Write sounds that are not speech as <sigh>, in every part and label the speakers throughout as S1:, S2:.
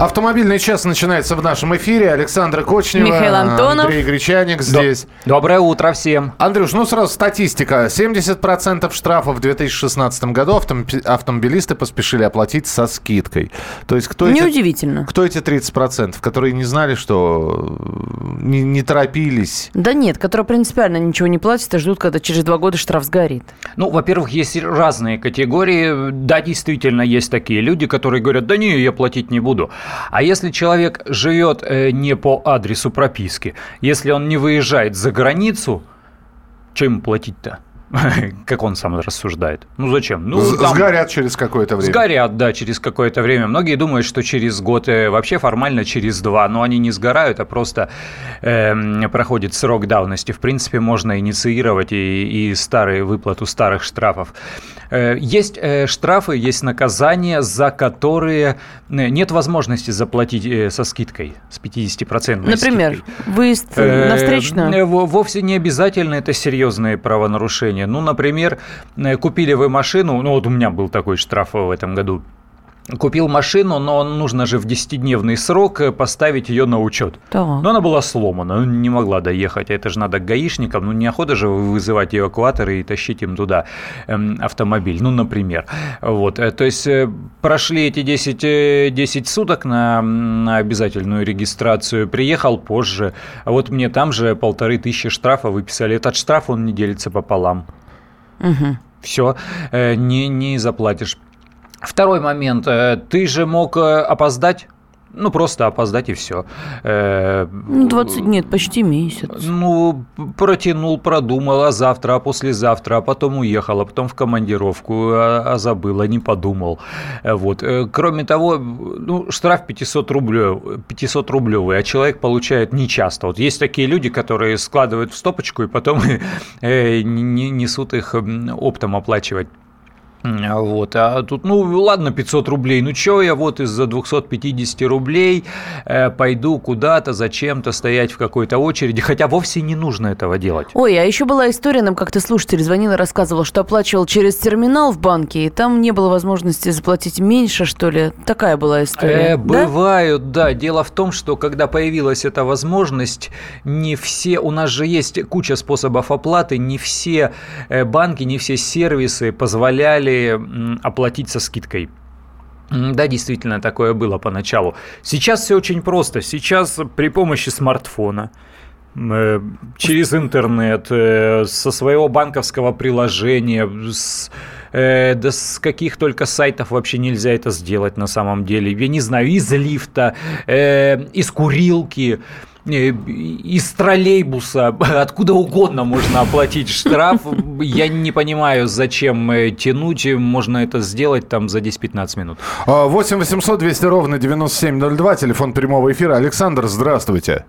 S1: Автомобильный час начинается в нашем эфире. Александр Кочнева,
S2: Михаил Антонов.
S1: Андрей Гречаник здесь.
S3: Доброе утро всем.
S1: Андрюш, ну сразу статистика. 70% штрафов в 2016 году автомобилисты поспешили оплатить со скидкой. То есть кто
S2: Неудивительно.
S1: Эти, кто эти 30%, которые не знали, что не, не торопились?
S2: Да нет, которые принципиально ничего не платят и ждут, когда через два года штраф сгорит.
S3: Ну, во-первых, есть разные категории. Да, действительно, есть такие люди, которые говорят, да не, я платить не буду. А если человек живет э, не по адресу прописки, если он не выезжает за границу, чем платить-то? <laughs> как он сам рассуждает. Ну зачем? Ну,
S1: там, сгорят через какое-то время.
S3: Сгорят, да, через какое-то время. Многие думают, что через год, э, вообще формально через два, но они не сгорают, а просто э, проходит срок давности. В принципе, можно инициировать и, и старые выплату старых штрафов. Э, есть э, штрафы, есть наказания, за которые э, нет возможности заплатить со скидкой, с 50%
S2: Например,
S3: скидкой.
S2: выезд на встречную?
S3: Вовсе не обязательно это серьезные правонарушения нарушения. Ну, например, купили вы машину, ну вот у меня был такой штраф в этом году, Купил машину, но нужно же в 10-дневный срок э, поставить ее на учет. Да. Но она была сломана, ну, не могла доехать. Это же надо к гаишникам. Ну, неохота же вызывать эвакуаторы и тащить им туда эм, автомобиль. Ну, например. Вот. Э, то есть прошли эти 10, 10 суток на, на обязательную регистрацию. Приехал позже. А вот мне там же полторы тысячи штрафа выписали. Этот штраф, он не делится пополам. Угу. Все, не, не заплатишь. Второй момент. Э, ты же мог э, опоздать ну, просто опоздать и все.
S2: 20 э, ну, нет, почти месяц.
S3: Ну, протянул, продумал, а завтра, а послезавтра, а потом уехал, а потом в командировку, а, а забыл, а не подумал. Вот. Кроме того, ну, штраф 500 рублей, 500 рублевый, а человек получает нечасто. Вот есть такие люди, которые складывают в стопочку и потом <laughs> несут их оптом оплачивать. Вот, а тут, ну ладно, 500 рублей, ну чё я вот из-за 250 рублей э, пойду куда-то, зачем-то стоять в какой-то очереди, хотя вовсе не нужно этого делать.
S2: Ой, а еще была история, нам как-то слушатель звонил и рассказывал, что оплачивал через терминал в банке, и там не было возможности заплатить меньше, что ли, такая была история.
S3: Э, да? Бывают, да, дело в том, что когда появилась эта возможность, не все, у нас же есть куча способов оплаты, не все э, банки, не все сервисы позволяли позволяли оплатить со скидкой. Да, действительно, такое было поначалу. Сейчас все очень просто. Сейчас при помощи смартфона, э, через интернет, э, со своего банковского приложения, с, э, да с каких только сайтов вообще нельзя это сделать на самом деле. Я не знаю, из лифта, из курилки. Из троллейбуса, <laughs> откуда угодно можно оплатить штраф. Я не понимаю, зачем э, тянуть, можно это сделать там за 10-15 минут.
S1: 8 800 200 ровно 9702, телефон прямого эфира. Александр, здравствуйте.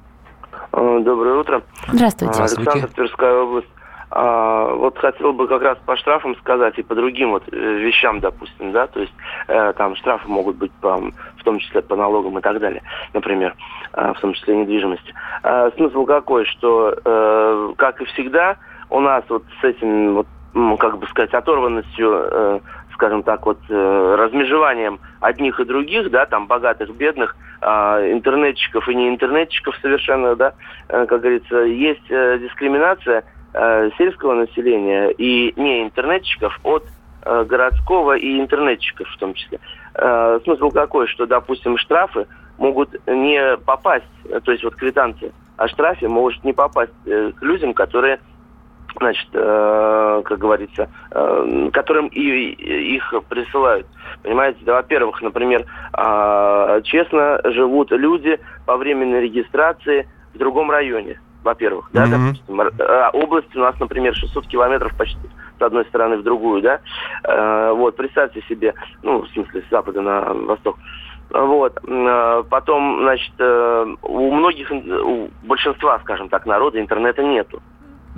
S4: Э, доброе утро.
S2: Здравствуйте.
S4: Александр, Тверская область. А, вот хотел бы как раз по штрафам сказать и по другим вот вещам, допустим, да, то есть э, там штрафы могут быть по, в том числе по налогам и так далее, например. А, в том числе недвижимости. А, смысл какой, что, э, как и всегда, у нас вот с этим, вот, как бы сказать, оторванностью, э, скажем так, вот э, размежеванием одних и других, да, там богатых, бедных, а, интернетчиков и не интернетчиков совершенно, да, как говорится, есть дискриминация сельского населения и не интернетчиков от городского и интернетчиков в том числе. Смысл какой, что, допустим, штрафы могут не попасть, то есть вот квитанция о штрафе может не попасть э, к людям, которые значит, э, как говорится, э, которым и, и их присылают. Понимаете, да, во-первых, например, э, честно живут люди по временной регистрации в другом районе, во-первых, да, mm-hmm. допустим, а область у нас, например, 600 километров почти с одной стороны в другую, да, э, вот, представьте себе, ну, в смысле, с запада на восток, вот. Э, потом, значит, э, у многих, у большинства, скажем так, народа интернета нету.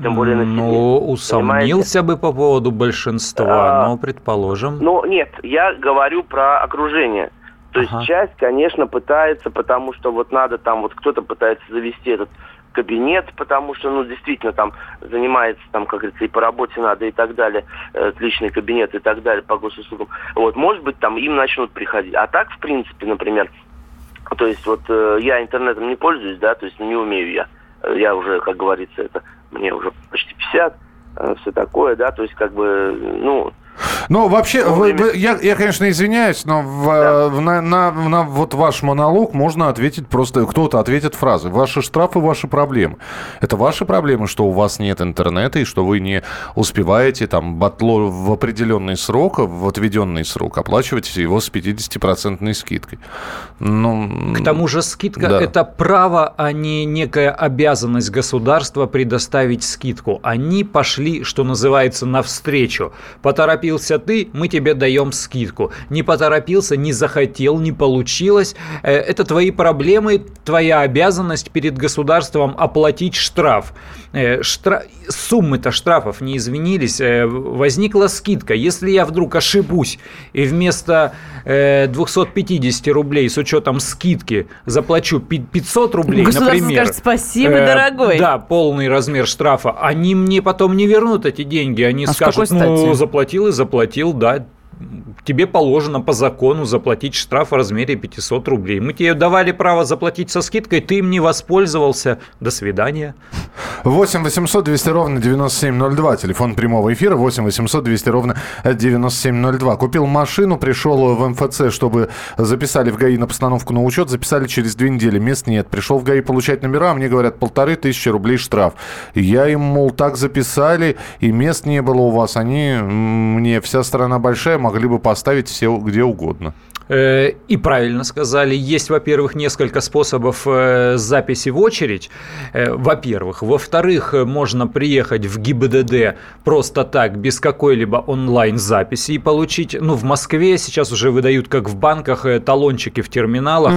S3: Тем более на Ну, усомнился понимаете? бы по поводу большинства, а, но предположим.
S4: Ну, нет, я говорю про окружение. То есть
S3: Ага.
S4: часть, конечно, пытается, потому что вот надо там, вот кто-то пытается завести этот кабинет, потому что, ну, действительно, там занимается, там, как говорится, и по работе надо, и так далее, э, личный кабинет и так далее по госуслугам. Вот, может быть, там им начнут приходить. А так, в принципе, например, то есть вот э, я интернетом не пользуюсь, да, то есть не умею я. Э, Я уже, как говорится, это мне уже почти 50, э, все такое, да, то есть как бы, ну,
S1: Ну, вообще, вы- вы- я, я, конечно, извиняюсь, но в,
S4: Да.
S1: в- на, на- на вот ваш монолог можно ответить просто, кто-то ответит фразой. Ваши штрафы, ваши проблемы. Это ваши проблемы, что у вас нет интернета и что вы не успеваете там батло в определенный срок, в отведенный срок, оплачивать его с 50% скидкой. Ну,
S3: К тому же скидка
S1: Да.
S3: это право, а не некая обязанность государства предоставить скидку. Они пошли, что называется, навстречу. Поторопился ты, мы тебе даем скидку. Не поторопился, не захотел, не получилось. Э, Это твои проблемы, твоя обязанность перед государством оплатить штраф. Э, штра- Суммы-то штрафов не извинились. Э, Возникла скидка. Если я вдруг ошибусь и вместо э, 250 рублей с учетом скидки заплачу пи- 500 рублей,
S2: Государство
S3: например.
S2: скажет, спасибо,
S3: э,
S2: дорогой.
S3: Да, полный размер штрафа. Они мне потом не вернут эти деньги. Они
S2: А
S3: скажут, ну, заплатил и заплатил, да. Тебе положено по закону заплатить штраф в размере 500 рублей. Мы тебе давали право заплатить со скидкой, ты им не воспользовался. До свидания.
S1: 8 800 200 ровно 9702. Телефон прямого эфира 8 800 200 ровно 9702. Купил машину, пришел в МФЦ, чтобы записали в ГАИ на постановку на учет. Записали через две недели. Мест нет. Пришел в ГАИ получать номера, а мне говорят, полторы тысячи рублей штраф. Я им, мол, так записали, и мест не было у вас. Они мне, вся страна большая, могли бы поставить все где угодно.
S3: Э, И правильно сказали. Есть, во-первых, несколько способов э, записи в очередь. Э, Во-первых. Во-вторых, можно приехать в ГИБДД просто так, без какой-либо онлайн-записи и получить... Ну, в Москве сейчас уже выдают, как в банках, талончики в терминалах.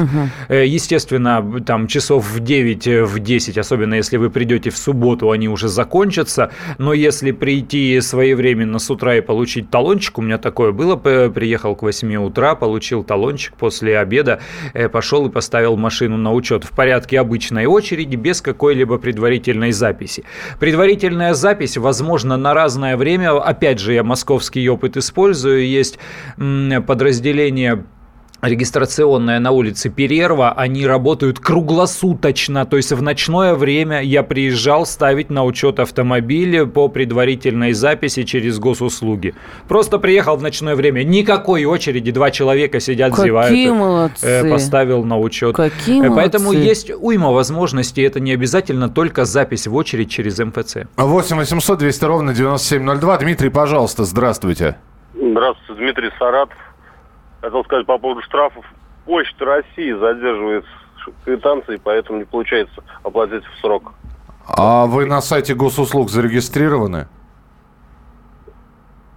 S3: Э, Естественно, там часов в 9, э, в 10, особенно если вы придете в субботу, они уже закончатся. Но если прийти своевременно с утра и получить талончик, у меня такое было, приехал к 8 утра, получил талончик после обеда, э, пошел и поставил машину на учет в порядке обычной очереди, без какой-либо предварительной записи. Предварительная запись возможна на разное время. Опять же, я московский опыт использую. Есть подразделение регистрационная на улице Перерва, они работают круглосуточно, то есть в ночное время я приезжал ставить на учет автомобиля по предварительной записи через госуслуги. Просто приехал в ночное время, никакой очереди, два человека сидят,
S2: Какие
S3: зевают.
S2: молодцы.
S3: э, Поставил на учет.
S2: Какие
S3: Э, Поэтому
S2: молодцы.
S3: есть уйма возможностей, это не обязательно только запись в очередь через МФЦ.
S1: 8 800 200 ровно 9702. Дмитрий, пожалуйста, здравствуйте.
S5: Здравствуйте, Дмитрий Саратов. Хотел сказать по поводу штрафов. Почта России задерживает квитанции, поэтому не получается оплатить в срок.
S1: А вы на сайте госуслуг зарегистрированы?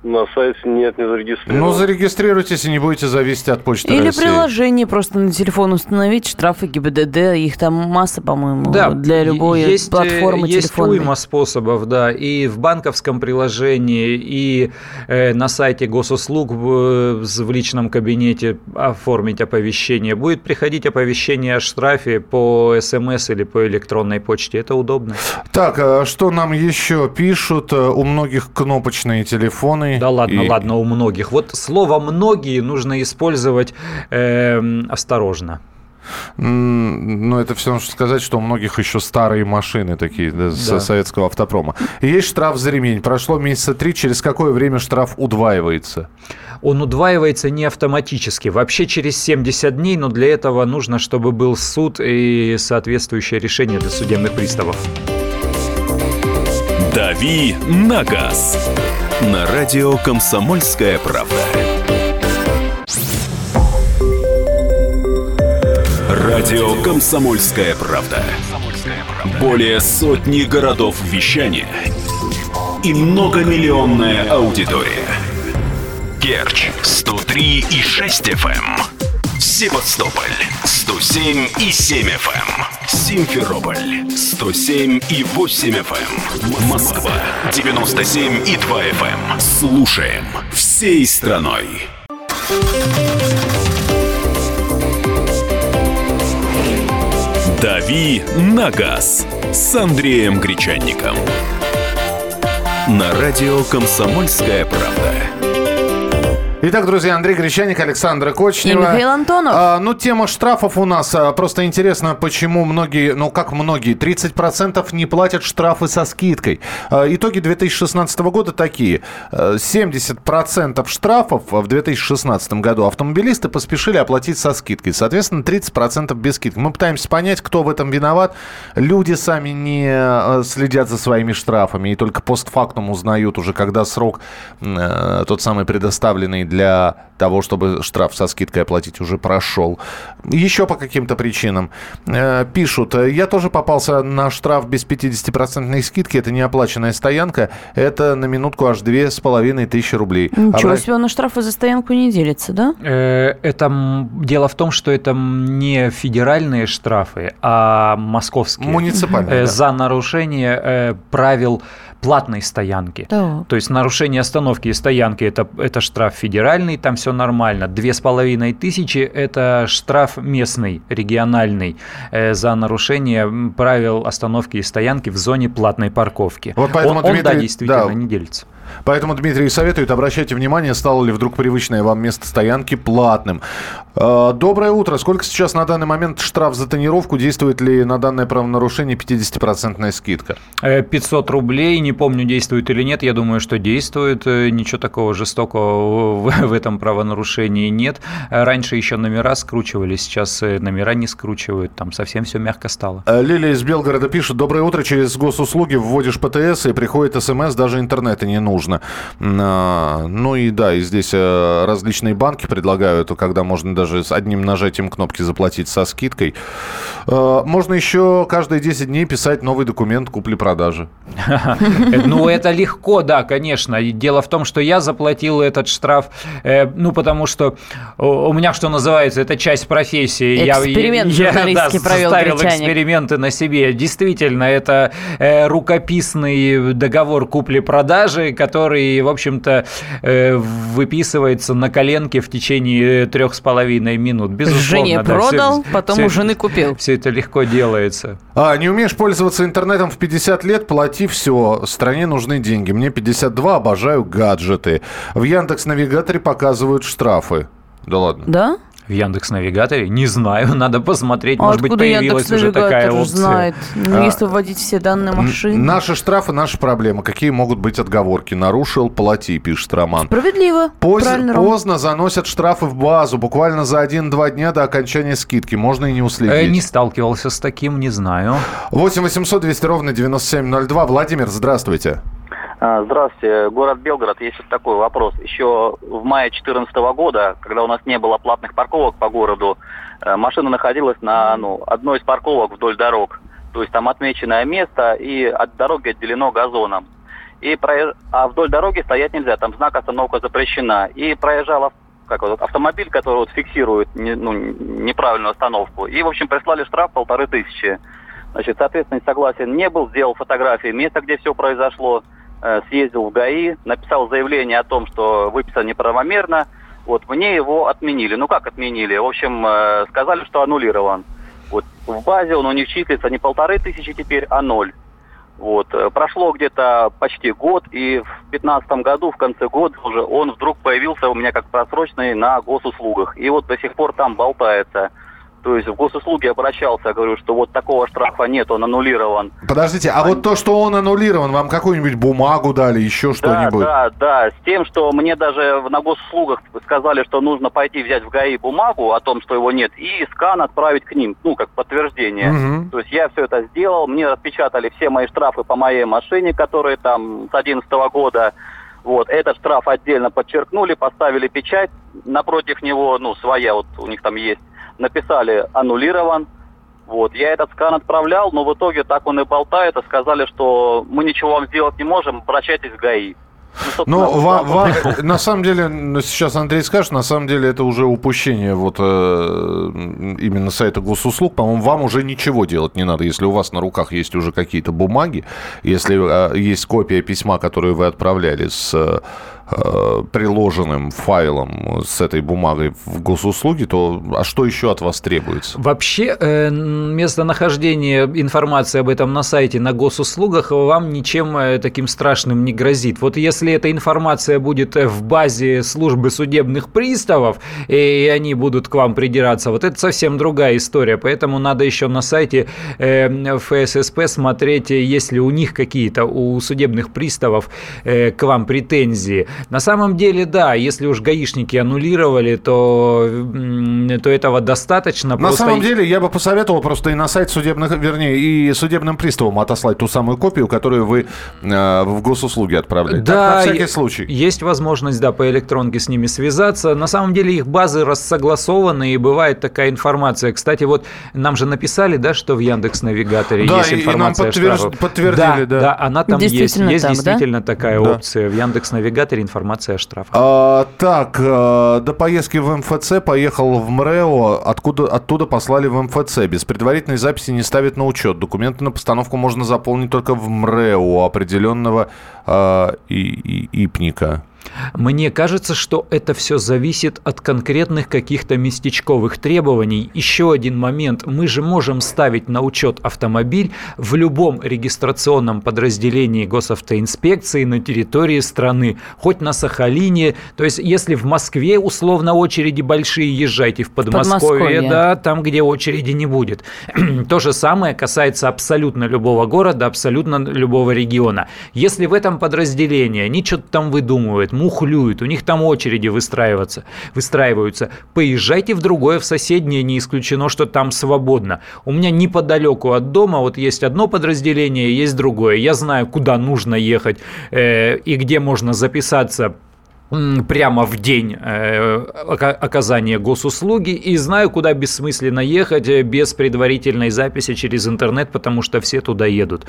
S5: На сайте нет, не зарегистрировано.
S1: Ну, зарегистрируйтесь и не будете зависеть от почты
S2: Или
S1: России.
S2: приложение просто на телефон установить, штрафы ГИБДД, их там масса, по-моему,
S3: Да,
S2: для любой
S3: есть, э,
S2: платформы
S3: есть
S2: телефонной.
S3: уйма способов, да, и в банковском приложении, и э, на сайте госуслуг в, в личном кабинете оформить оповещение. Будет приходить оповещение о штрафе по СМС или по электронной почте. Это удобно.
S1: Так, а что нам еще пишут? Э, У многих кнопочные телефоны.
S3: Да ладно,
S1: И-
S3: ладно, у многих. Вот слово «многие» нужно использовать эм, осторожно.
S1: Ну, это все что сказать, что у многих еще старые машины такие да, со
S3: Да.
S1: советского автопрома. Есть штраф за ремень. Прошло месяца три. Через какое время штраф удваивается?
S3: Он удваивается не автоматически, вообще через 70 дней, но для этого нужно, чтобы был суд и соответствующее решение для судебных приставов.
S6: «Дави на газ» на радио «Комсомольская правда». Радио «Комсомольская правда». Более сотни городов вещания и многомиллионная аудитория. Керчь 103 и 6 FM. Севастополь 107 и 7 FM. Эм. Симферополь 107 и 8 FM. Эм. Москва 97 и 2 FM. Эм. Слушаем всей страной. Дави на газ с Андреем Гречанником. На радио Комсомольская правда.
S1: Итак, друзья, Андрей Гречаник, Александра Кочнева.
S2: И Михаил Антонов.
S1: А, ну, тема штрафов у нас. а, просто интересно, почему многие, ну, как многие, 30% не платят штрафы со скидкой. А, итоги 2016 года такие. А, 70% штрафов в 2016 году автомобилисты поспешили оплатить со скидкой. Соответственно, 30% без скидки. Мы пытаемся понять, кто в этом виноват. Люди сами не э, следят за своими штрафами и только постфактум узнают уже, когда срок э, тот самый предоставленный для того, чтобы штраф со скидкой оплатить, уже прошел. Еще по каким-то причинам. Э, пишут, э, я тоже попался на штраф без 50% скидки, это неоплаченная стоянка, это на минутку аж две с половиной тысячи рублей.
S2: Ничего
S1: Обра-
S2: себе, на штрафы за стоянку не делится, да?
S3: Э, Это дело в том, что это не федеральные штрафы, а московские.
S1: Муниципальные,
S3: Э,
S1: да.
S3: За нарушение э, правил платной стоянки.
S2: Так.
S3: То есть нарушение остановки и стоянки это, это штраф федеральный, там все нормально. Две с половиной тысячи это штраф местный, региональный э, за нарушение правил остановки и стоянки в зоне платной парковки.
S1: Вот поэтому
S3: он, он, да,
S1: Дмитрий-
S3: действительно,
S1: да.
S3: не делится.
S1: Поэтому Дмитрий советует, обращайте внимание, стало ли вдруг привычное вам место стоянки платным. Э, Доброе утро. Сколько сейчас на данный момент штраф за тонировку? Действует ли на данное правонарушение 50% скидка?
S3: Э, 500 рублей, не помню, действует или нет, я думаю, что действует. Э, Ничего такого жестокого в, этом правонарушении нет. Э, Раньше еще номера скручивали, сейчас э, номера не скручивают, там совсем все мягко стало.
S1: Э, Лилия из Белгорода пишет. Доброе утро. Через госуслуги вводишь ПТС и приходит СМС, даже интернета не нужно. М, а, Ну и да, и здесь э, различные банки предлагают, когда можно даже с одним нажатием кнопки заплатить со скидкой. Э, Можно еще каждые 10 дней писать новый документ купли-продажи. <laughs>
S3: Ну, это легко, да, конечно. Дело в том, что я заплатил этот штраф, э, ну, потому что у меня, что называется, это часть профессии.
S2: Эксперимент <laughs> журналистский провел
S3: эксперименты на себе. Действительно, это рукописный договор купли-продажи, который, в общем-то, э, выписывается на коленке в течение трех с половиной минут. Безусловно,
S2: Жене
S3: да,
S2: продал, потом
S3: всё
S2: у жены купил.
S3: Все это легко делается.
S1: А, не умеешь пользоваться интернетом в 50 лет, плати все. Стране нужны деньги. Мне 52, обожаю гаджеты. В Яндекс Навигаторе показывают штрафы. Да ладно.
S2: Да?
S3: В Яндекс Навигаторе? Не знаю, <laughs> надо посмотреть.
S2: А
S3: Может быть, появилась уже такая опция.
S2: знает? Ну,
S1: А.
S2: если вводить все данные
S1: Н-
S2: машин.
S1: Наши штрафы, наши проблемы. Какие могут быть отговорки? Нарушил, плати, пишет Роман.
S2: Справедливо.
S1: Поз-
S2: Правильно, Ром.
S1: поздно заносят штрафы в базу. Буквально за 1-2 дня до окончания скидки. Можно и не
S3: Э,
S1: уследить.
S3: не сталкивался с таким, не знаю.
S1: 8 800 200 ровно 9702. Владимир, здравствуйте.
S7: А, Здравствуйте, город Белгород. Есть вот такой вопрос. Еще в мае 2014 года, когда у нас не было платных парковок по городу, э, машина находилась на ну, одной из парковок вдоль дорог. То есть там отмеченное место и от дороги отделено газоном. И проезж- А вдоль дороги стоять нельзя, там знак остановка запрещена. И проезжал как вот, автомобиль, который вот фиксирует не- ну, неправильную остановку. И, в общем, прислали штраф полторы тысячи. Значит, соответственно, согласен не был, сделал фотографии места, где все произошло, съездил в ГАИ, написал заявление о том, что выписан неправомерно. Вот мне его отменили. Ну как отменили? В общем, э, сказали, что аннулирован. Вот в базе он у них числится не полторы тысячи теперь, а ноль. Вот. э, Прошло где-то почти год, и в 2015 году, в конце года уже, он вдруг появился у меня как просроченный на госуслугах. И вот до сих пор там болтается. То есть в госуслуги обращался, говорю, что вот такого штрафа нет, он аннулирован.
S1: Подождите, а вот то, что он аннулирован, вам какую-нибудь бумагу дали, еще что-нибудь?
S7: Да, да, да. С тем, что мне даже на госуслугах сказали, что нужно пойти взять в ГАИ бумагу о том, что его нет, и скан отправить к ним, ну, как подтверждение.
S1: Мгм.
S7: То есть я все это сделал, мне распечатали все мои штрафы по моей машине, которые там с 2011 года. Вот, этот штраф отдельно подчеркнули, поставили печать напротив него, ну, своя вот у них там есть. Написали аннулирован. Вот, я этот скан отправлял, но в итоге так он и болтает, и сказали, что мы ничего вам сделать не можем, обращайтесь в ГАИ.
S1: Ну,
S7: вот
S1: ва- ва- на самом деле, ну, сейчас Андрей скажет, на самом деле это уже упущение вот э, именно сайта госуслуг. По-моему, вам уже ничего делать не надо, если у вас на руках есть уже какие-то бумаги, если э, есть копия письма, которую вы отправляли с э, приложенным файлом с этой бумагой в госуслуги, то а что еще от вас требуется?
S3: Вообще, э, местонахождение информации об этом на сайте на госуслугах вам ничем э, таким страшным не грозит. Вот если эта информация будет в базе службы судебных приставов, и они будут к вам придираться, вот это совсем другая история. Поэтому надо еще на сайте э, ФССП смотреть, есть ли у них какие-то, у судебных приставов э, к вам претензии. На самом деле, да, если уж гаишники аннулировали, то, то этого достаточно.
S1: На просто... самом деле, я бы посоветовал просто и на сайт судебных, вернее, и судебным приставам отослать ту самую копию, которую вы э, в госуслуги отправляете.
S3: Да, так, на всякий случай. Есть возможность, да, по электронке с ними связаться. На самом деле, их базы рассогласованы, и бывает такая информация. Кстати, вот нам же написали, да, что в Яндекс Навигаторе да, есть информация и нам подтверж...
S1: о подтвердили,
S3: да, да. Да, она там есть. Есть там, действительно да? такая да. опция. В Яндекс Навигаторе информация о штрафах.
S1: А, так, а, до поездки в МФЦ поехал в МРЭО, откуда, оттуда послали в МФЦ. Без предварительной записи не ставят на учет. Документы на постановку можно заполнить только в МРЭО определенного а, и, и, ИПника.
S3: Мне кажется, что это все зависит от конкретных каких-то местечковых требований. Еще один момент. Мы же можем ставить на учет автомобиль в любом регистрационном подразделении госавтоинспекции на территории страны, хоть на Сахалине. То есть, если в Москве условно очереди большие, езжайте в Подмосковье, Подмосковье. да, там, где очереди не будет. <clears throat> То же самое касается абсолютно любого города, абсолютно любого региона. Если в этом подразделении они что-то там выдумывают, мухлюют, у них там очереди выстраиваются, выстраиваются. Поезжайте в другое, в соседнее, не исключено, что там свободно. У меня неподалеку от дома вот есть одно подразделение, есть другое. Я знаю, куда нужно ехать э, и где можно записаться прямо в день э, оказания госуслуги и знаю, куда бессмысленно ехать э, без предварительной записи через интернет, потому что все туда едут.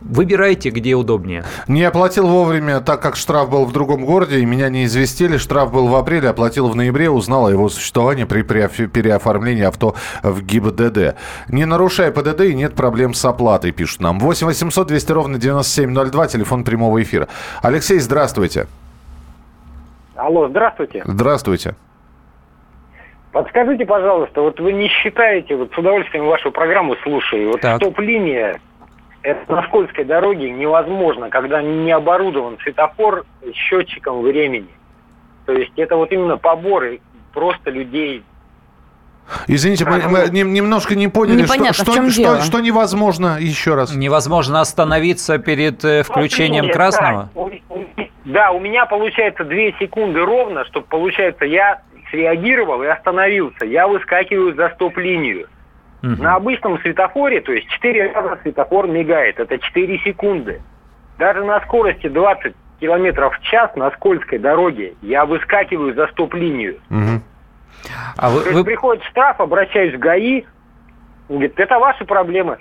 S3: Выбирайте, где удобнее.
S1: Не оплатил вовремя, так как штраф был в другом городе, и меня не известили. Штраф был в апреле, оплатил в ноябре, узнал о его существовании при переоформлении авто в ГИБДД. Не нарушая ПДД и нет проблем с оплатой, пишут нам. 8 800 200 ровно 9702, телефон прямого эфира. Алексей, здравствуйте.
S8: Алло, здравствуйте.
S1: Здравствуйте.
S8: Подскажите, пожалуйста, вот вы не считаете, вот с удовольствием вашу программу слушаю, вот стоп-линия это на скользкой дороге невозможно, когда не оборудован светофор с счетчиком времени. То есть это вот именно поборы просто людей
S1: Извините, мы, мы немножко не поняли, Непонятно, что, что, что, что невозможно еще раз.
S3: Невозможно остановиться перед э, включением красного?
S8: Да, у меня получается 2 секунды ровно, чтобы, получается, я среагировал и остановился. Я выскакиваю за стоп-линию. Угу. На обычном светофоре, то есть 4 раза светофор мигает, это 4 секунды. Даже на скорости 20 километров в час на скользкой дороге я выскакиваю за стоп-линию. Угу. А вы, то есть вы... приходит штраф, обращаюсь в ГАИ, говорит, это ваши проблемы.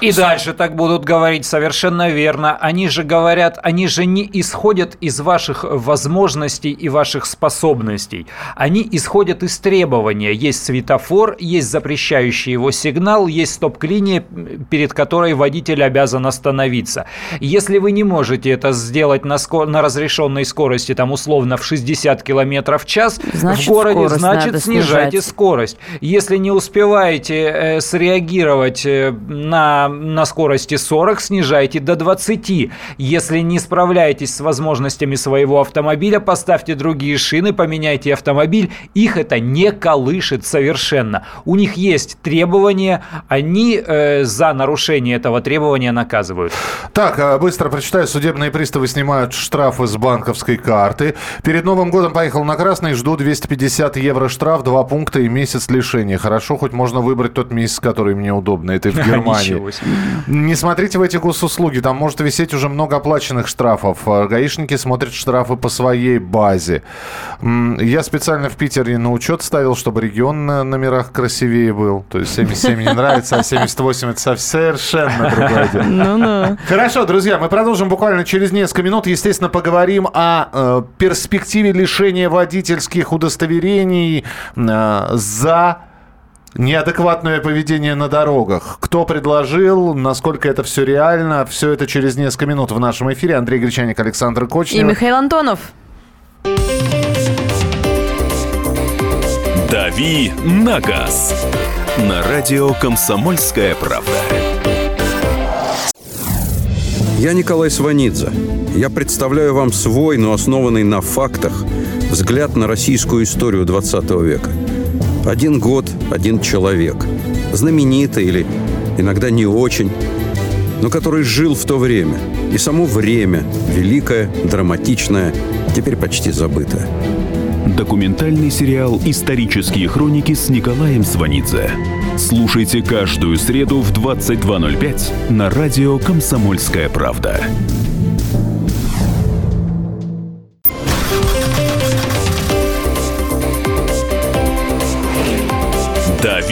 S3: И дальше так будут говорить совершенно верно. Они же говорят, они же не исходят из ваших возможностей и ваших способностей. Они исходят из требования. Есть светофор, есть запрещающий его сигнал, есть стоп-линия, перед которой водитель обязан остановиться. Если вы не можете это сделать на, скор- на разрешенной скорости, там условно в 60 км в час значит, в городе, значит снижайте снижать. скорость. Если не успеваете э, среагировать э, на на, скорости 40 снижайте до 20. Если не справляетесь с возможностями своего автомобиля, поставьте другие шины, поменяйте автомобиль. Их это не колышет совершенно. У них есть требования, они э, за нарушение этого требования наказывают.
S1: Так, а, быстро прочитаю. Судебные приставы снимают штрафы с банковской карты. Перед Новым годом поехал на красный, жду 250 евро штраф, два пункта и месяц лишения. Хорошо, хоть можно выбрать тот месяц, который мне удобно. Это в <laughs> Германии. Себе. Не смотрите в эти госуслуги, там может висеть уже много оплаченных штрафов. А гаишники смотрят штрафы по своей базе. Я специально в Питере на учет ставил, чтобы регион на номерах красивее был. То есть 77 не нравится, а 78 это совершенно другое дело. Ну-ну. Хорошо, друзья, мы продолжим буквально через несколько минут. Естественно, поговорим о э, перспективе лишения водительских удостоверений э, за неадекватное поведение на дорогах. Кто предложил, насколько это все реально, все это через несколько минут в нашем эфире. Андрей Гречаник, Александр Кочнев.
S2: И Михаил Антонов.
S6: «Дави на газ» на радио «Комсомольская правда».
S9: Я Николай Сванидзе. Я представляю вам свой, но основанный на фактах, взгляд на российскую историю 20 века. Один год, один человек. Знаменитый или иногда не очень, но который жил в то время. И само время, великое, драматичное, теперь почти забытое.
S6: Документальный сериал «Исторические хроники» с Николаем Сванидзе. Слушайте каждую среду в 22.05 на радио «Комсомольская правда».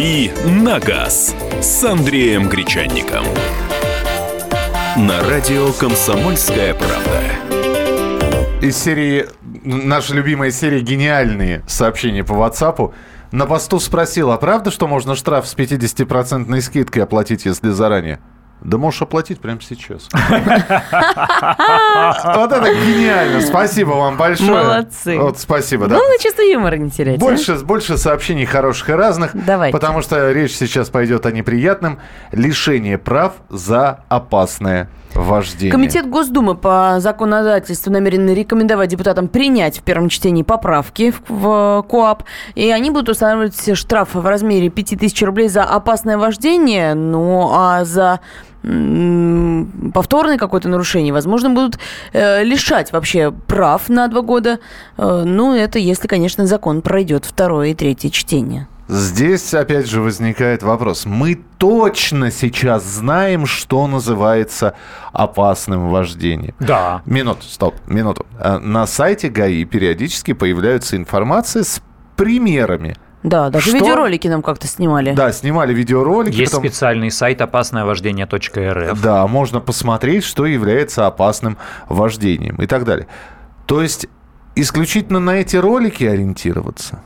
S6: «Дави на газ» с Андреем Гречанником. На радио «Комсомольская правда».
S1: Из серии, наша любимая серия «Гениальные сообщения по WhatsApp». На посту спросил, а правда, что можно штраф с 50% скидкой оплатить, если заранее? Да можешь оплатить прямо сейчас. <laughs> Вот это гениально. Спасибо вам большое.
S2: Молодцы.
S1: Вот спасибо. да.
S2: Главное, чувство юмора не терять. а?
S1: Больше, больше сообщений хороших и разных.
S2: Давайте.
S1: Потому что речь сейчас пойдет о неприятном. Лишение прав за опасное вождение.
S2: Комитет Госдумы по законодательству намерен рекомендовать депутатам принять в первом чтении поправки в, в КОАП. И они будут устанавливать штрафы в размере 5000 рублей за опасное вождение, ну а за повторное какое-то нарушение, возможно, будут э, лишать вообще прав на два года. Э, ну, это если, конечно, закон пройдет второе и третье чтение.
S1: Здесь опять же возникает вопрос. Мы точно сейчас знаем, что называется опасным вождением.
S3: Да.
S1: Минуту, стоп, минуту. А, На сайте ГАИ периодически появляется информация с примерами.
S2: Да, даже
S1: Что?
S2: видеоролики нам как-то снимали.
S1: Да, снимали видеоролики.
S3: Есть
S1: потом-
S3: специальный сайт опаснойвождение.рф.
S1: Да, можно посмотреть, что является опасным вождением и так далее. То есть исключительно на эти ролики ориентироваться?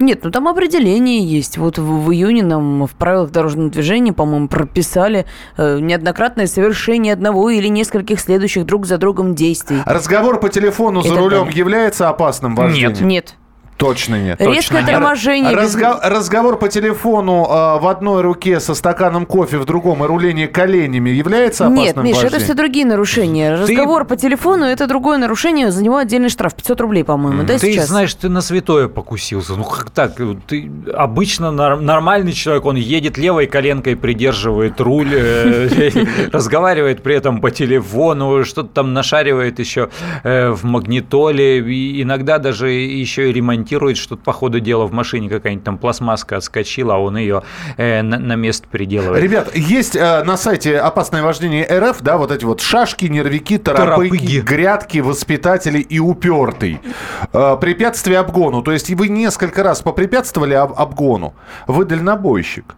S2: Нет, ну там определение есть. Вот в, в июне нам в правилах дорожного движения, по-моему, прописали э, неоднократное совершение одного или нескольких следующих друг за другом действий.
S1: Разговор по телефону
S2: И
S1: за рулем
S2: далее.
S1: является опасным вождением?
S2: Нет.
S1: Точно нет.
S2: Резкое
S3: нет.
S2: торможение. без-
S1: Разго- Разговор по телефону э, в одной руке со стаканом кофе, в другом и руление коленями является опасным
S2: Нет, Миша, это все другие нарушения. Разговор по телефону – это другое нарушение, за него отдельный штраф, 500 рублей, по-моему, да,
S3: Ты
S2: сейчас?
S3: знаешь, ты на святое покусился. Ну как так? Ты обычно нормальный человек, он едет левой коленкой, придерживает руль, э, <laughs> разговаривает при этом по телефону, что-то там нашаривает еще э, в магнитоле, и иногда даже еще и ремонтирует что-то по ходу дела в машине, какая-нибудь там пластмасска отскочила, а он ее э, на, на место приделывает.
S1: Ребят, есть э, на сайте «Опасное вождение РФ», да, вот эти вот шашки, нервики, торопыги,
S3: Торопыги.
S1: грядки, воспитатели и упертый. Э, препятствие обгону. То есть вы несколько раз попрепятствовали об- обгону. Вы дальнобойщик.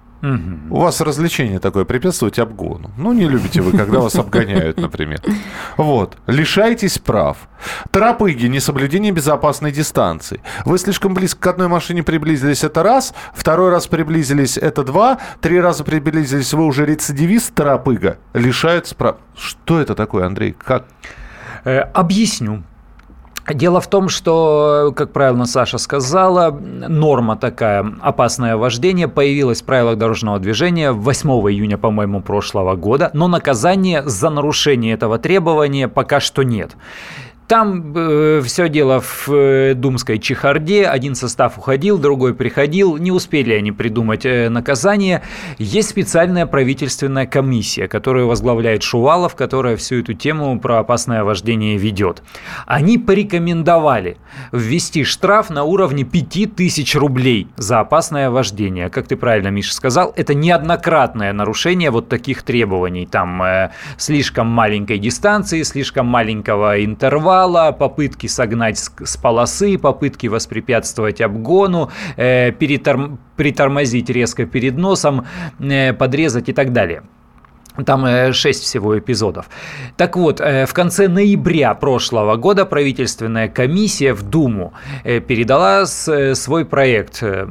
S1: У вас развлечение такое, препятствовать обгону. Ну, не любите вы, когда вас обгоняют, например. Вот. Лишаетесь прав. Торопыги, несоблюдение безопасной дистанции. Вы слишком близко к одной машине приблизились, это раз. Второй раз приблизились, это два. Три раза приблизились, вы уже рецидивист торопыга. Лишаются прав. Что это такое, Андрей? Как?
S3: Э, Объясню. Дело в том, что, как правильно Саша сказала, норма такая, опасное вождение, появилась в правилах дорожного движения 8 июня, по-моему, прошлого года, но наказания за нарушение этого требования пока что нет. Там все дело в э, думской чехарде. Один состав уходил, другой приходил. Не успели они придумать э, наказание. Есть специальная правительственная комиссия, которую возглавляет Шувалов, которая всю эту тему про опасное вождение ведет. Они порекомендовали ввести штраф на уровне 5000 рублей за опасное вождение. Как ты правильно, Миша, сказал, это неоднократное нарушение вот таких требований. Там э, слишком маленькой дистанции, слишком маленького интервала, попытки согнать с, полосы, попытки воспрепятствовать обгону, э, притормозить резко перед носом, э, подрезать и так далее. Там э, шесть всего эпизодов. Так вот, э, в конце ноября прошлого года правительственная комиссия в Думу э, передала э, свой проект э,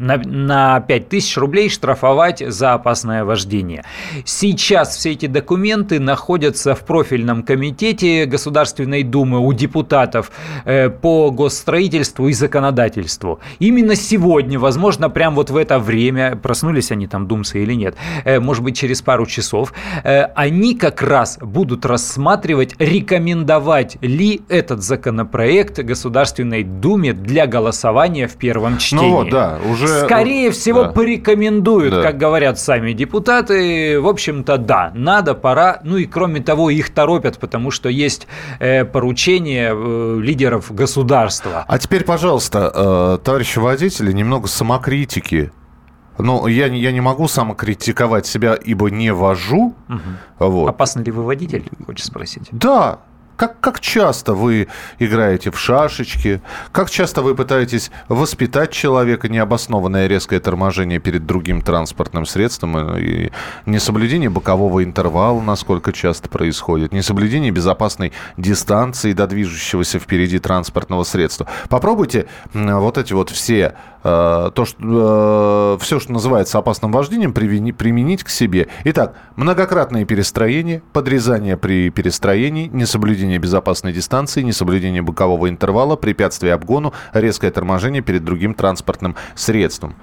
S3: на, на 5000 рублей штрафовать за опасное вождение. Сейчас все эти документы находятся в профильном комитете Государственной Думы у депутатов э, по госстроительству и законодательству. Именно сегодня, возможно, прямо вот в это время, проснулись они там, думцы или нет, э, может быть, через пару часов, э, они как раз будут рассматривать, рекомендовать ли этот законопроект Государственной Думе для голосования в первом чтении. Ну вот,
S1: да, уже...
S3: Скорее всего, да. порекомендуют, да. как говорят сами депутаты. В общем-то, да, надо, пора. Ну и кроме того, их торопят, потому что есть э, поручение э, лидеров государства.
S1: А теперь, пожалуйста, э, товарищи водители, немного самокритики. Ну, я, я не могу самокритиковать себя, ибо не вожу.
S3: Угу. Вот. Опасный ли вы водитель, хочешь спросить?
S1: Да, как, как часто вы играете в шашечки? Как часто вы пытаетесь воспитать человека необоснованное резкое торможение перед другим транспортным средством и несоблюдение бокового интервала, насколько часто происходит, несоблюдение безопасной дистанции до движущегося впереди транспортного средства. Попробуйте вот эти вот все Э, то, что, э, все, что называется опасным вождением, применить к себе. Итак, многократные перестроения, подрезание при перестроении, несоблюдение безопасной дистанции, несоблюдение бокового интервала, препятствие обгону, резкое торможение перед другим транспортным средством.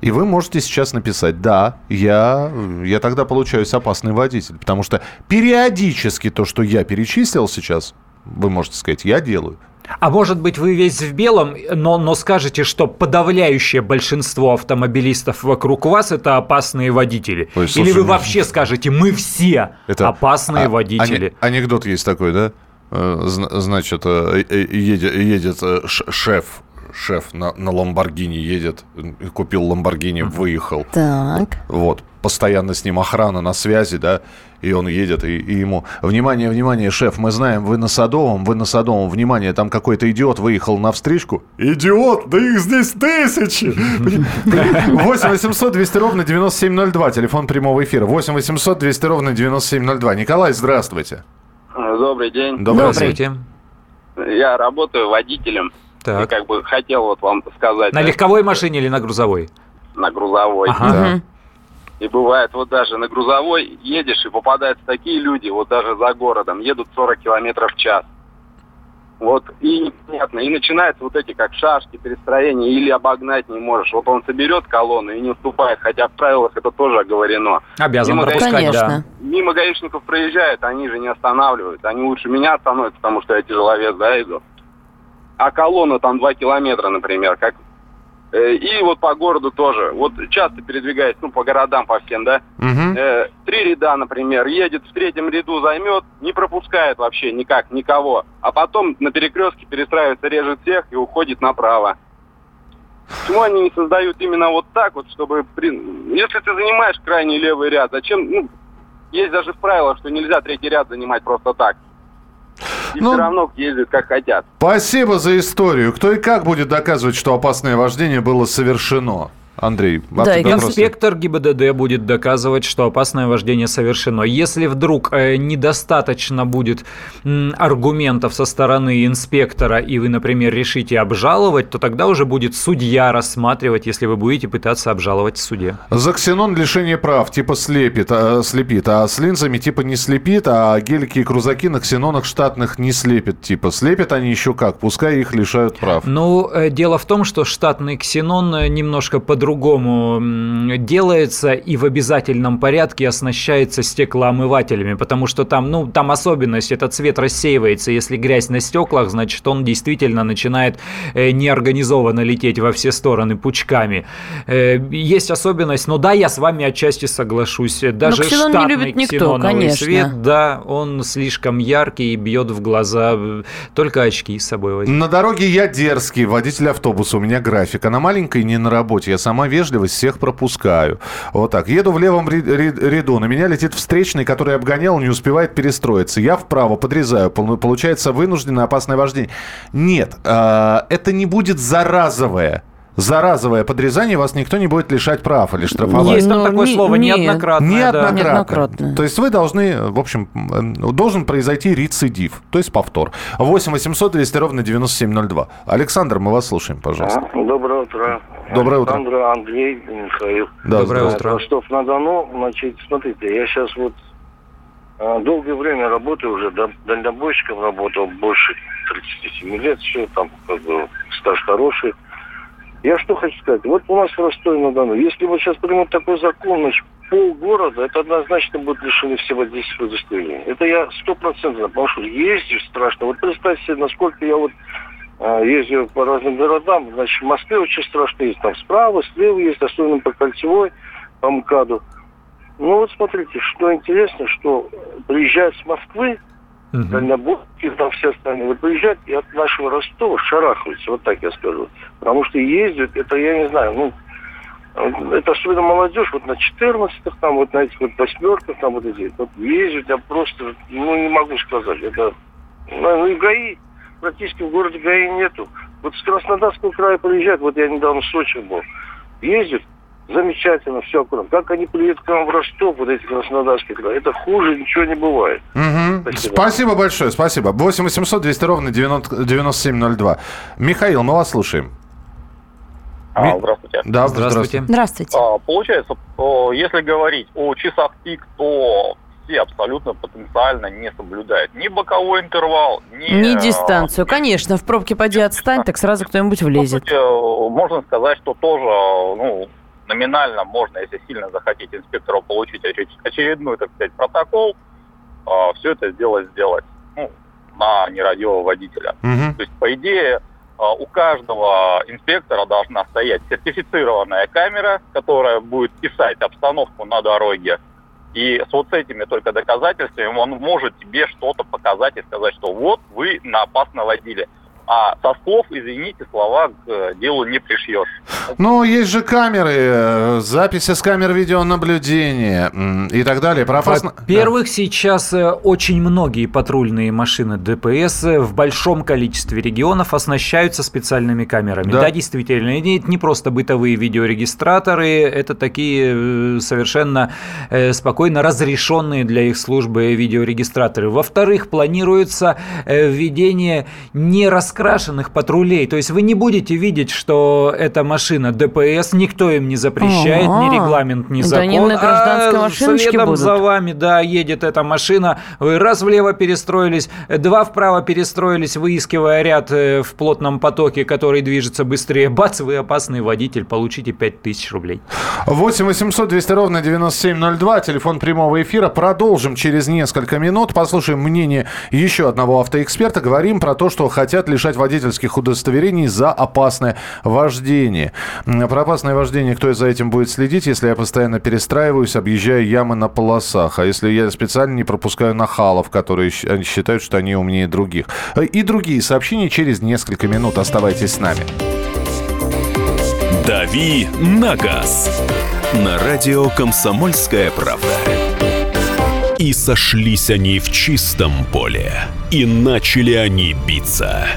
S1: И вы можете сейчас написать, да, я, я тогда получаюсь опасный водитель, потому что периодически то, что я перечислил сейчас, вы можете сказать, я делаю.
S3: А может быть, вы весь в белом, но, но скажете, что подавляющее большинство автомобилистов вокруг вас это опасные водители? Ой, слушай, Или вы ну... вообще скажете, мы все это... опасные а, водители?
S1: Анекдот есть такой, да? Э, значит, э, э, едет, едет шеф шеф на, на Ламборгини едет, купил Ламборгини, выехал.
S2: Так.
S1: Вот, постоянно с ним охрана на связи, да, и он едет, и, и ему, внимание, внимание, шеф, мы знаем, вы на Садовом, вы на Садовом, внимание, там какой-то идиот выехал на встречку. Идиот, да их здесь тысячи! 8 800 200 ровно 9702, телефон прямого эфира. 8 800 200 ровно 9702. Николай, здравствуйте.
S10: Добрый день.
S1: Добрый день.
S10: Я работаю водителем. Так. И как бы хотел вот вам сказать.
S3: На легковой машине или на грузовой?
S10: На грузовой. Ага. Да. И бывает, вот даже на грузовой едешь, и попадаются такие люди, вот даже за городом, едут 40 километров в час. Вот, и непонятно. И начинаются вот эти, как шашки, перестроения, или обогнать не можешь. Вот он соберет колонну и не уступает, хотя в правилах это тоже оговорено.
S3: Обязан мимо пропускать,
S2: Конечно.
S10: да. Мимо гаишников проезжают, они же не останавливают. Они лучше меня остановят, потому что я тяжеловес, да, иду а колонна там 2 километра, например, как э, и вот по городу тоже. Вот часто передвигаясь, ну, по городам, по всем, да. Угу. Э, три ряда, например, едет в третьем ряду, займет, не пропускает вообще никак, никого. А потом на перекрестке перестраивается, режет всех и уходит направо. Почему они не создают именно вот так вот, чтобы... Если ты занимаешь крайний левый ряд, зачем... Ну, есть даже в правилах, что нельзя третий ряд занимать просто так и ну, все равно ездят как хотят.
S1: Спасибо за историю. Кто и как будет доказывать, что опасное вождение было совершено? Андрей,
S3: да, инспектор ГИБДД будет доказывать, что опасное вождение совершено. Если вдруг э, недостаточно будет аргументов со стороны инспектора, и вы, например, решите обжаловать, то тогда уже будет судья рассматривать, если вы будете пытаться обжаловать в суде.
S1: За ксенон лишение прав типа слепит, а, слепит, а с линзами типа не слепит, а гелики и крузаки на ксенонах штатных не слепит, типа слепят они еще как, пускай их лишают прав.
S3: Ну, э, дело в том, что штатный ксенон э, немножко по по-другому делается и в обязательном порядке оснащается стеклоомывателями, потому что там, ну, там особенность, этот цвет рассеивается. Если грязь на стеклах, значит, он действительно начинает э, неорганизованно лететь во все стороны пучками. Э, есть особенность, но да, я с вами отчасти соглашусь. Даже но штатный не любит никто, конечно. свет, да, он слишком яркий и бьет в глаза. Только очки с собой возьми.
S1: На дороге я дерзкий, водитель автобуса, у меня график. Она маленькая, не на работе. Я сам сама вежливость, всех пропускаю. Вот так. Еду в левом ряду, на меня летит встречный, который обгонял, не успевает перестроиться. Я вправо подрезаю, получается вынужденное опасное вождение. Нет, а, это не будет заразовое за разовое подрезание вас никто не будет лишать прав или штрафовать.
S3: Есть там ну, такое не, слово неоднократно.
S1: Неоднократно. неоднократно. То есть вы должны, в общем, должен произойти рецидив, то есть повтор. 8 800 200 ровно 9702. Александр, мы вас слушаем, пожалуйста.
S11: А, доброе утро.
S1: Доброе утро.
S11: Александр, Андрей, Михаил.
S1: Да, Доброе утро.
S11: Ростов-на-Дону. Значит, смотрите, я сейчас вот а, долгое время работаю уже, дальнобойщиком работал больше 37 лет, все там как бы стаж хороший. Я что хочу сказать, вот у нас в Ростове-на-Дону, если вот сейчас примут такой закон, значит, полгорода, это однозначно будет лишены всего водительского удостоверения. Это я стопроцентно, потому что ездишь страшно. Вот представьте себе, насколько я вот а, езжу по разным городам, значит, в Москве очень страшно есть. Там справа, слева есть, особенно по Кольцевой, по МКАДу. Ну вот смотрите, что интересно, что приезжают с Москвы, uh-huh. дальнобойки, там все остальные, вот приезжают и от нашего Ростова шарахаются, вот так я скажу. Потому что ездят, это я не знаю, ну, это особенно молодежь, вот на 14-х, там, вот на этих вот восьмерках, там вот эти, вот ездят, я просто, ну, не могу сказать, это, ну, и ГАИ, практически в городе ГАИ нету. Вот с Краснодарского края приезжают, вот я недавно в Сочи был, ездят, замечательно, все аккуратно. Как они приедут к нам в Ростов, вот эти краснодарские края, это хуже ничего не бывает.
S1: Угу. Спасибо. спасибо большое, спасибо. 8 800 200 ровно 90, 9702. Михаил, мы вас слушаем.
S12: А, здравствуйте.
S1: Да, здравствуйте.
S2: Здравствуйте.
S12: А, получается, если говорить о часах пик, то все абсолютно потенциально не соблюдают ни боковой интервал, ни...
S2: Ни дистанцию. Конечно, в пробке поди отстань, так сразу кто-нибудь влезет. По
S12: сути, можно сказать, что тоже ну, номинально можно, если сильно захотеть инспектору получить очередной, так сказать, протокол, а, все это сделать сделать ну, на нерадивого водителя. Угу. То есть, по идее, а, у каждого инспектора должна стоять сертифицированная камера, которая будет писать обстановку на дороге. И с вот этими только доказательствами он может тебе что-то показать и сказать, что вот вы на опасно водили. А со слов, извините, слова к э, делу не пришьешь.
S1: Ну, есть же камеры, э, записи с камер видеонаблюдения и так далее. Про
S3: Во-первых, да. сейчас э, очень многие патрульные машины ДПС в большом количестве регионов оснащаются специальными камерами. Да, да действительно, это не просто бытовые видеорегистраторы, это такие совершенно спокойно разрешенные для их службы видеорегистраторы. Во-вторых, планируется введение не раскрытых раскрашенных патрулей. То есть вы не будете видеть, что это машина ДПС, никто им не запрещает, А-а-а. ни регламент, ни закон. Да они
S2: на гражданской а
S3: следом
S2: будут.
S3: за вами, да, едет эта машина. Вы раз влево перестроились, два вправо перестроились, выискивая ряд э, в плотном потоке, который движется быстрее. Бац, вы опасный водитель, получите 5000 рублей.
S1: 8 800 200 ровно 9702, телефон прямого эфира. Продолжим через несколько минут. Послушаем мнение еще одного автоэксперта. Говорим про то, что хотят лишать лишать водительских удостоверений за опасное вождение. Про опасное вождение, кто за этим будет следить, если я постоянно перестраиваюсь, объезжаю ямы на полосах, а если я специально не пропускаю нахалов, которые считают, что они умнее других. И другие сообщения через несколько минут. Оставайтесь с нами.
S6: «Дави на газ» на радио «Комсомольская правда». И сошлись они в чистом поле, и начали они биться –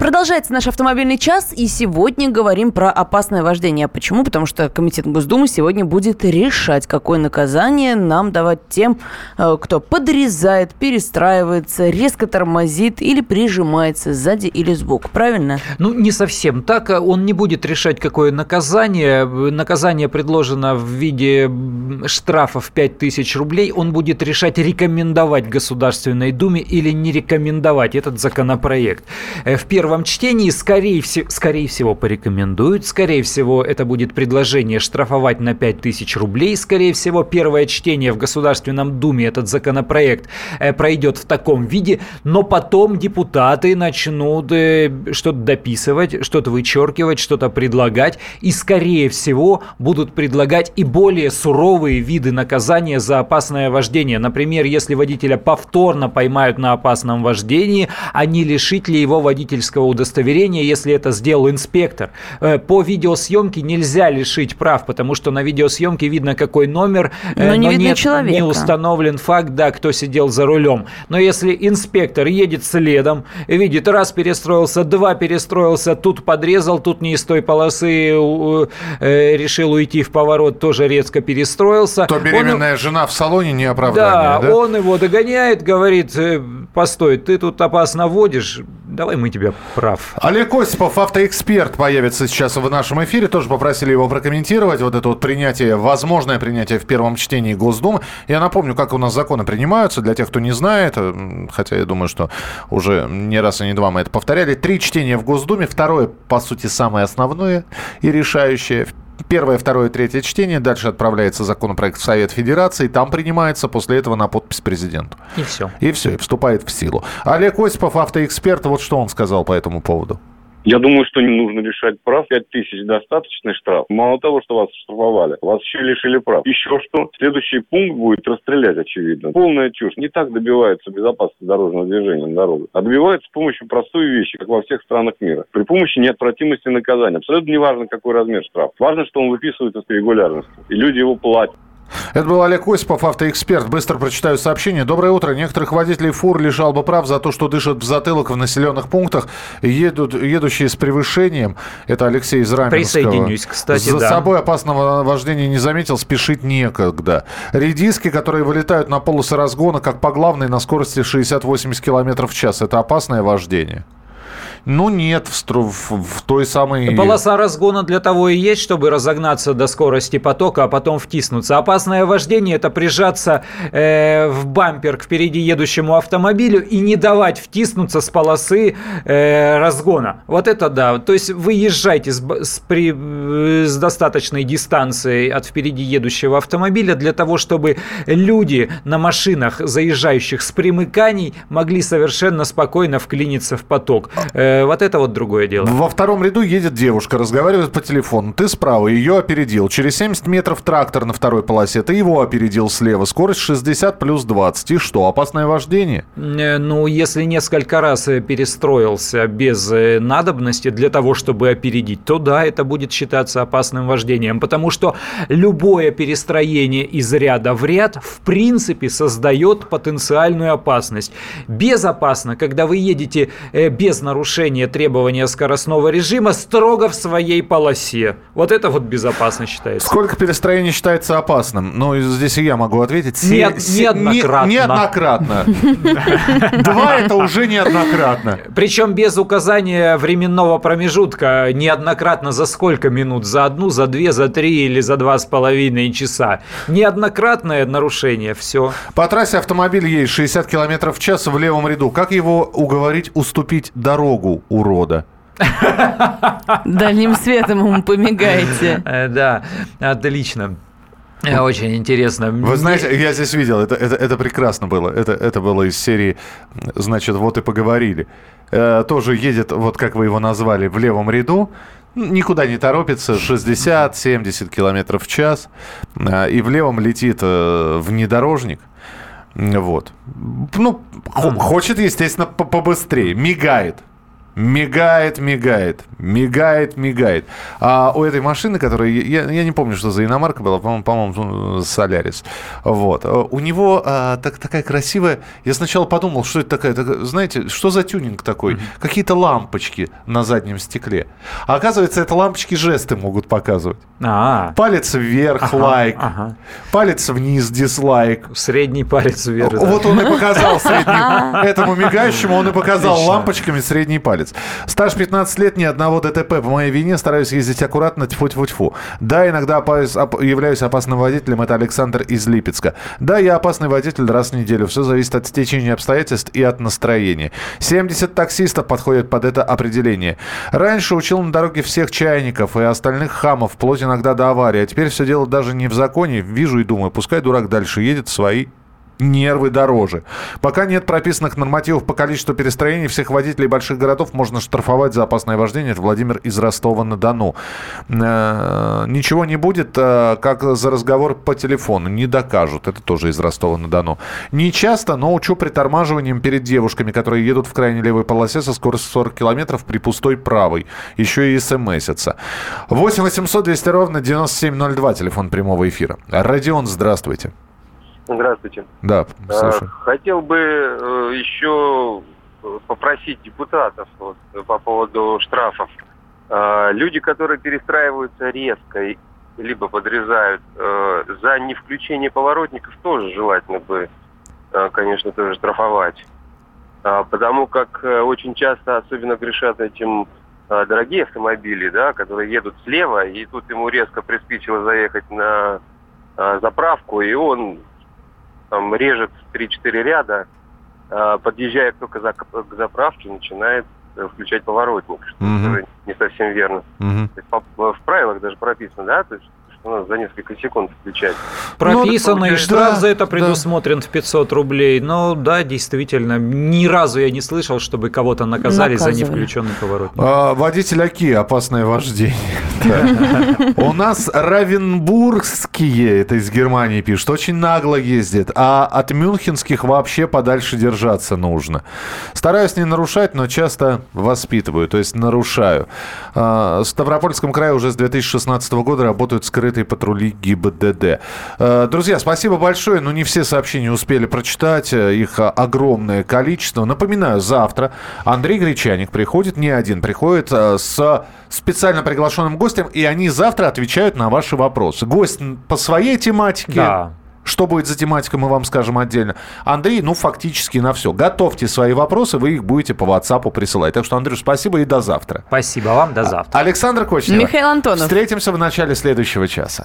S2: Продолжается наш автомобильный час, и сегодня говорим про опасное вождение. Почему? Потому что Комитет Госдумы сегодня будет решать, какое наказание нам давать тем, э, кто подрезает, перестраивается, резко тормозит или прижимается сзади или сбоку. Правильно?
S3: Ну, не совсем так. Он не будет решать, какое наказание. Наказание предложено в виде штрафа в 5000 рублей. Он будет решать, рекомендовать Государственной Думе или не рекомендовать этот законопроект. Э, в первом первом чтении, скорее, всего, скорее всего, порекомендуют. Скорее всего, это будет предложение штрафовать на 5000 рублей. Скорее всего, первое чтение в Государственном Думе этот законопроект э, пройдет в таком виде. Но потом депутаты начнут э, что-то дописывать, что-то вычеркивать, что-то предлагать. И, скорее всего, будут предлагать и более суровые виды наказания за опасное вождение. Например, если водителя повторно поймают на опасном вождении, а не лишить ли его водительского водительского удостоверения, если это сделал инспектор. Э, по видеосъемке нельзя лишить прав, потому что на видеосъемке видно, какой номер,
S2: э, но, не но нет,
S3: человека. не установлен факт, да, кто сидел за рулем. Но если инспектор едет следом, видит, раз перестроился, два перестроился, тут подрезал, тут не из той полосы э, решил уйти в поворот, тоже резко перестроился.
S1: То беременная он... жена в салоне не оправдание,
S3: да, да? он его догоняет, говорит, постой, ты тут опасно водишь, давай мы тебя прав.
S1: Олег Осипов, автоэксперт, появится сейчас в нашем эфире. Тоже попросили его прокомментировать вот это вот принятие, возможное принятие в первом чтении Госдумы. Я напомню, как у нас законы принимаются, для тех, кто не знает, хотя я думаю, что уже не раз и не два мы это повторяли. Три чтения в Госдуме, второе, по сути, самое основное и решающее. Первое, второе, третье чтение. Дальше отправляется законопроект в Совет Федерации. Там принимается после этого на подпись президенту.
S3: И все.
S1: И все, и вступает в силу. Олег Осипов, автоэксперт, вот что он сказал по этому поводу.
S5: Я думаю, что не нужно решать прав. 5 тысяч достаточный штраф. Мало того, что вас штрафовали, вас еще лишили прав. Еще что? Следующий пункт будет расстрелять, очевидно. Полная чушь. Не так добивается безопасности дорожного движения на дороге. А добивается с помощью простой вещи, как во всех странах мира. При помощи неотвратимости наказания. Абсолютно не важно, какой размер штрафа. Важно, что он выписывается с регулярностью. И люди его платят.
S1: Это был Олег Осипов, автоэксперт. Быстро прочитаю сообщение. Доброе утро. Некоторых водителей фур лишал бы прав за то, что дышат в затылок в населенных пунктах, едут, едущие с превышением. Это Алексей из Раменского.
S3: Присоединюсь, кстати,
S1: За
S3: да.
S1: собой опасного вождения не заметил, спешить некогда. Редиски, которые вылетают на полосы разгона, как по главной, на скорости 60-80 км в час. Это опасное вождение? Ну, нет, в, в, в той самой...
S3: Полоса разгона для того и есть, чтобы разогнаться до скорости потока, а потом втиснуться. Опасное вождение – это прижаться э, в бампер к впереди едущему автомобилю и не давать втиснуться с полосы э, разгона. Вот это да. То есть вы езжаете с, с, при, э, с достаточной дистанцией от впереди едущего автомобиля для того, чтобы люди на машинах, заезжающих с примыканий, могли совершенно спокойно вклиниться в поток. Э, Э, вот это вот другое дело.
S1: Во втором ряду едет девушка, разговаривает по телефону. Ты справа, ее опередил. Через 70 метров трактор на второй полосе. Ты его опередил слева. Скорость 60 плюс 20. И что, опасное вождение?
S3: Э, ну, если несколько раз э, перестроился без надобности для того, чтобы опередить, то да, это будет считаться опасным вождением. Потому что любое перестроение из ряда в ряд в принципе создает потенциальную опасность. Безопасно, когда вы едете без нарушения нарушение требования скоростного режима строго в своей полосе. Вот это вот безопасно считается.
S1: Сколько перестроений считается опасным? Ну, здесь и я могу ответить.
S3: Нет, неоднократно.
S1: Неоднократно. <laughs> Два это уже неоднократно.
S3: Причем без указания временного промежутка. Неоднократно за сколько минут? За одну, за две, за три или за два с половиной часа. Неоднократное нарушение. Все.
S1: По трассе автомобиль едет 60 км в час в левом ряду. Как его уговорить уступить дорогу? Ногу урода.
S2: Дальним светом ему помигаете.
S3: Э, да, отлично. Э, очень интересно.
S1: Вы знаете, я здесь видел, это, это, это прекрасно было. Это, это было из серии, значит, вот и поговорили. Э, тоже едет, вот как вы его назвали, в левом ряду, никуда не торопится, 60-70 километров в час, э, и в левом летит э, внедорожник, вот. Ну, хочет, естественно, побыстрее, мигает Мигает, мигает, мигает, мигает. А у этой машины, которая, я, я не помню, что за иномарка была, по-моему, по-моему Солярис. Вот. У него а, так, такая красивая... Я сначала подумал, что это такая, так, знаете, что за тюнинг такой? Mm-hmm. Какие-то лампочки на заднем стекле. А оказывается, это лампочки жесты могут показывать. А-а-а. Палец вверх, ага, лайк. Ага. Палец вниз, дизлайк.
S3: Средний палец вверх.
S1: Вот да. он и показал средний. <laughs> Этому мигающему он и показал лампочками средний палец палец. Стаж 15 лет, ни одного ДТП. По моей вине стараюсь ездить аккуратно, тьфу-тьфу-тьфу. Да, иногда опас, оп, являюсь опасным водителем. Это Александр из Липецка. Да, я опасный водитель раз в неделю. Все зависит от стечения обстоятельств и от настроения. 70 таксистов подходят под это определение. Раньше учил на дороге всех чайников и остальных хамов, вплоть иногда до аварии. А теперь все дело даже не в законе. Вижу и думаю, пускай дурак дальше едет свои нервы дороже. Пока нет прописанных нормативов по количеству перестроений, всех водителей больших городов можно штрафовать за опасное вождение. Это Владимир из Ростова-на-Дону. Э, ничего не будет, э, как за разговор по телефону. Не докажут. Это тоже из Ростова-на-Дону. Не часто, но учу притормаживанием перед девушками, которые едут в крайней левой полосе со скоростью 40 километров при пустой правой. Еще и смсятся. 8 800 200 ровно 9702, телефон прямого эфира. Родион, здравствуйте.
S13: Здравствуйте.
S1: Да,
S13: э, слушаю. Хотел бы э, еще попросить депутатов вот, по поводу штрафов. Э, люди, которые перестраиваются резко, либо подрезают, за невключение поворотников тоже желательно бы, конечно, тоже штрафовать. Потому как очень часто особенно грешат этим дорогие автомобили, да, которые едут слева, и тут ему резко приспичило заехать на заправку, и он там режет 3-4 ряда, а, подъезжая только за, к заправке, начинает э, включать поворотник, что mm-hmm. не совсем верно. Mm-hmm. То есть, по, в правилах даже прописано, да, то есть ну, за несколько секунд включать.
S3: Прописано, ну, и штраф да, за это предусмотрен да. в 500 рублей. Но да, действительно, ни разу я не слышал, чтобы кого-то наказали Наказывали. за невключенный поворотник.
S1: А, водитель Аки, опасное вождение. <laughs> У нас Равенбургские, это из Германии пишут, очень нагло ездит, а от мюнхенских вообще подальше держаться нужно. Стараюсь не нарушать, но часто воспитываю, то есть нарушаю. А, в Ставропольском крае уже с 2016 года работают скрытые патрули ГИБДД. Э, друзья, спасибо большое. Ну, не все сообщения успели прочитать. Э, их огромное количество. Напоминаю, завтра Андрей Гречаник приходит, не один, приходит э, с специально приглашенным гостем, и они завтра отвечают на ваши вопросы. Гость по своей тематике. Да. Что будет за тематика, мы вам скажем отдельно. Андрей, ну, фактически на все. Готовьте свои вопросы, вы их будете по WhatsApp присылать. Так что, Андрей, спасибо и до завтра.
S3: Спасибо вам, до завтра.
S1: Александр Кочнев.
S2: Михаил Антонов.
S1: Встретимся в начале следующего часа.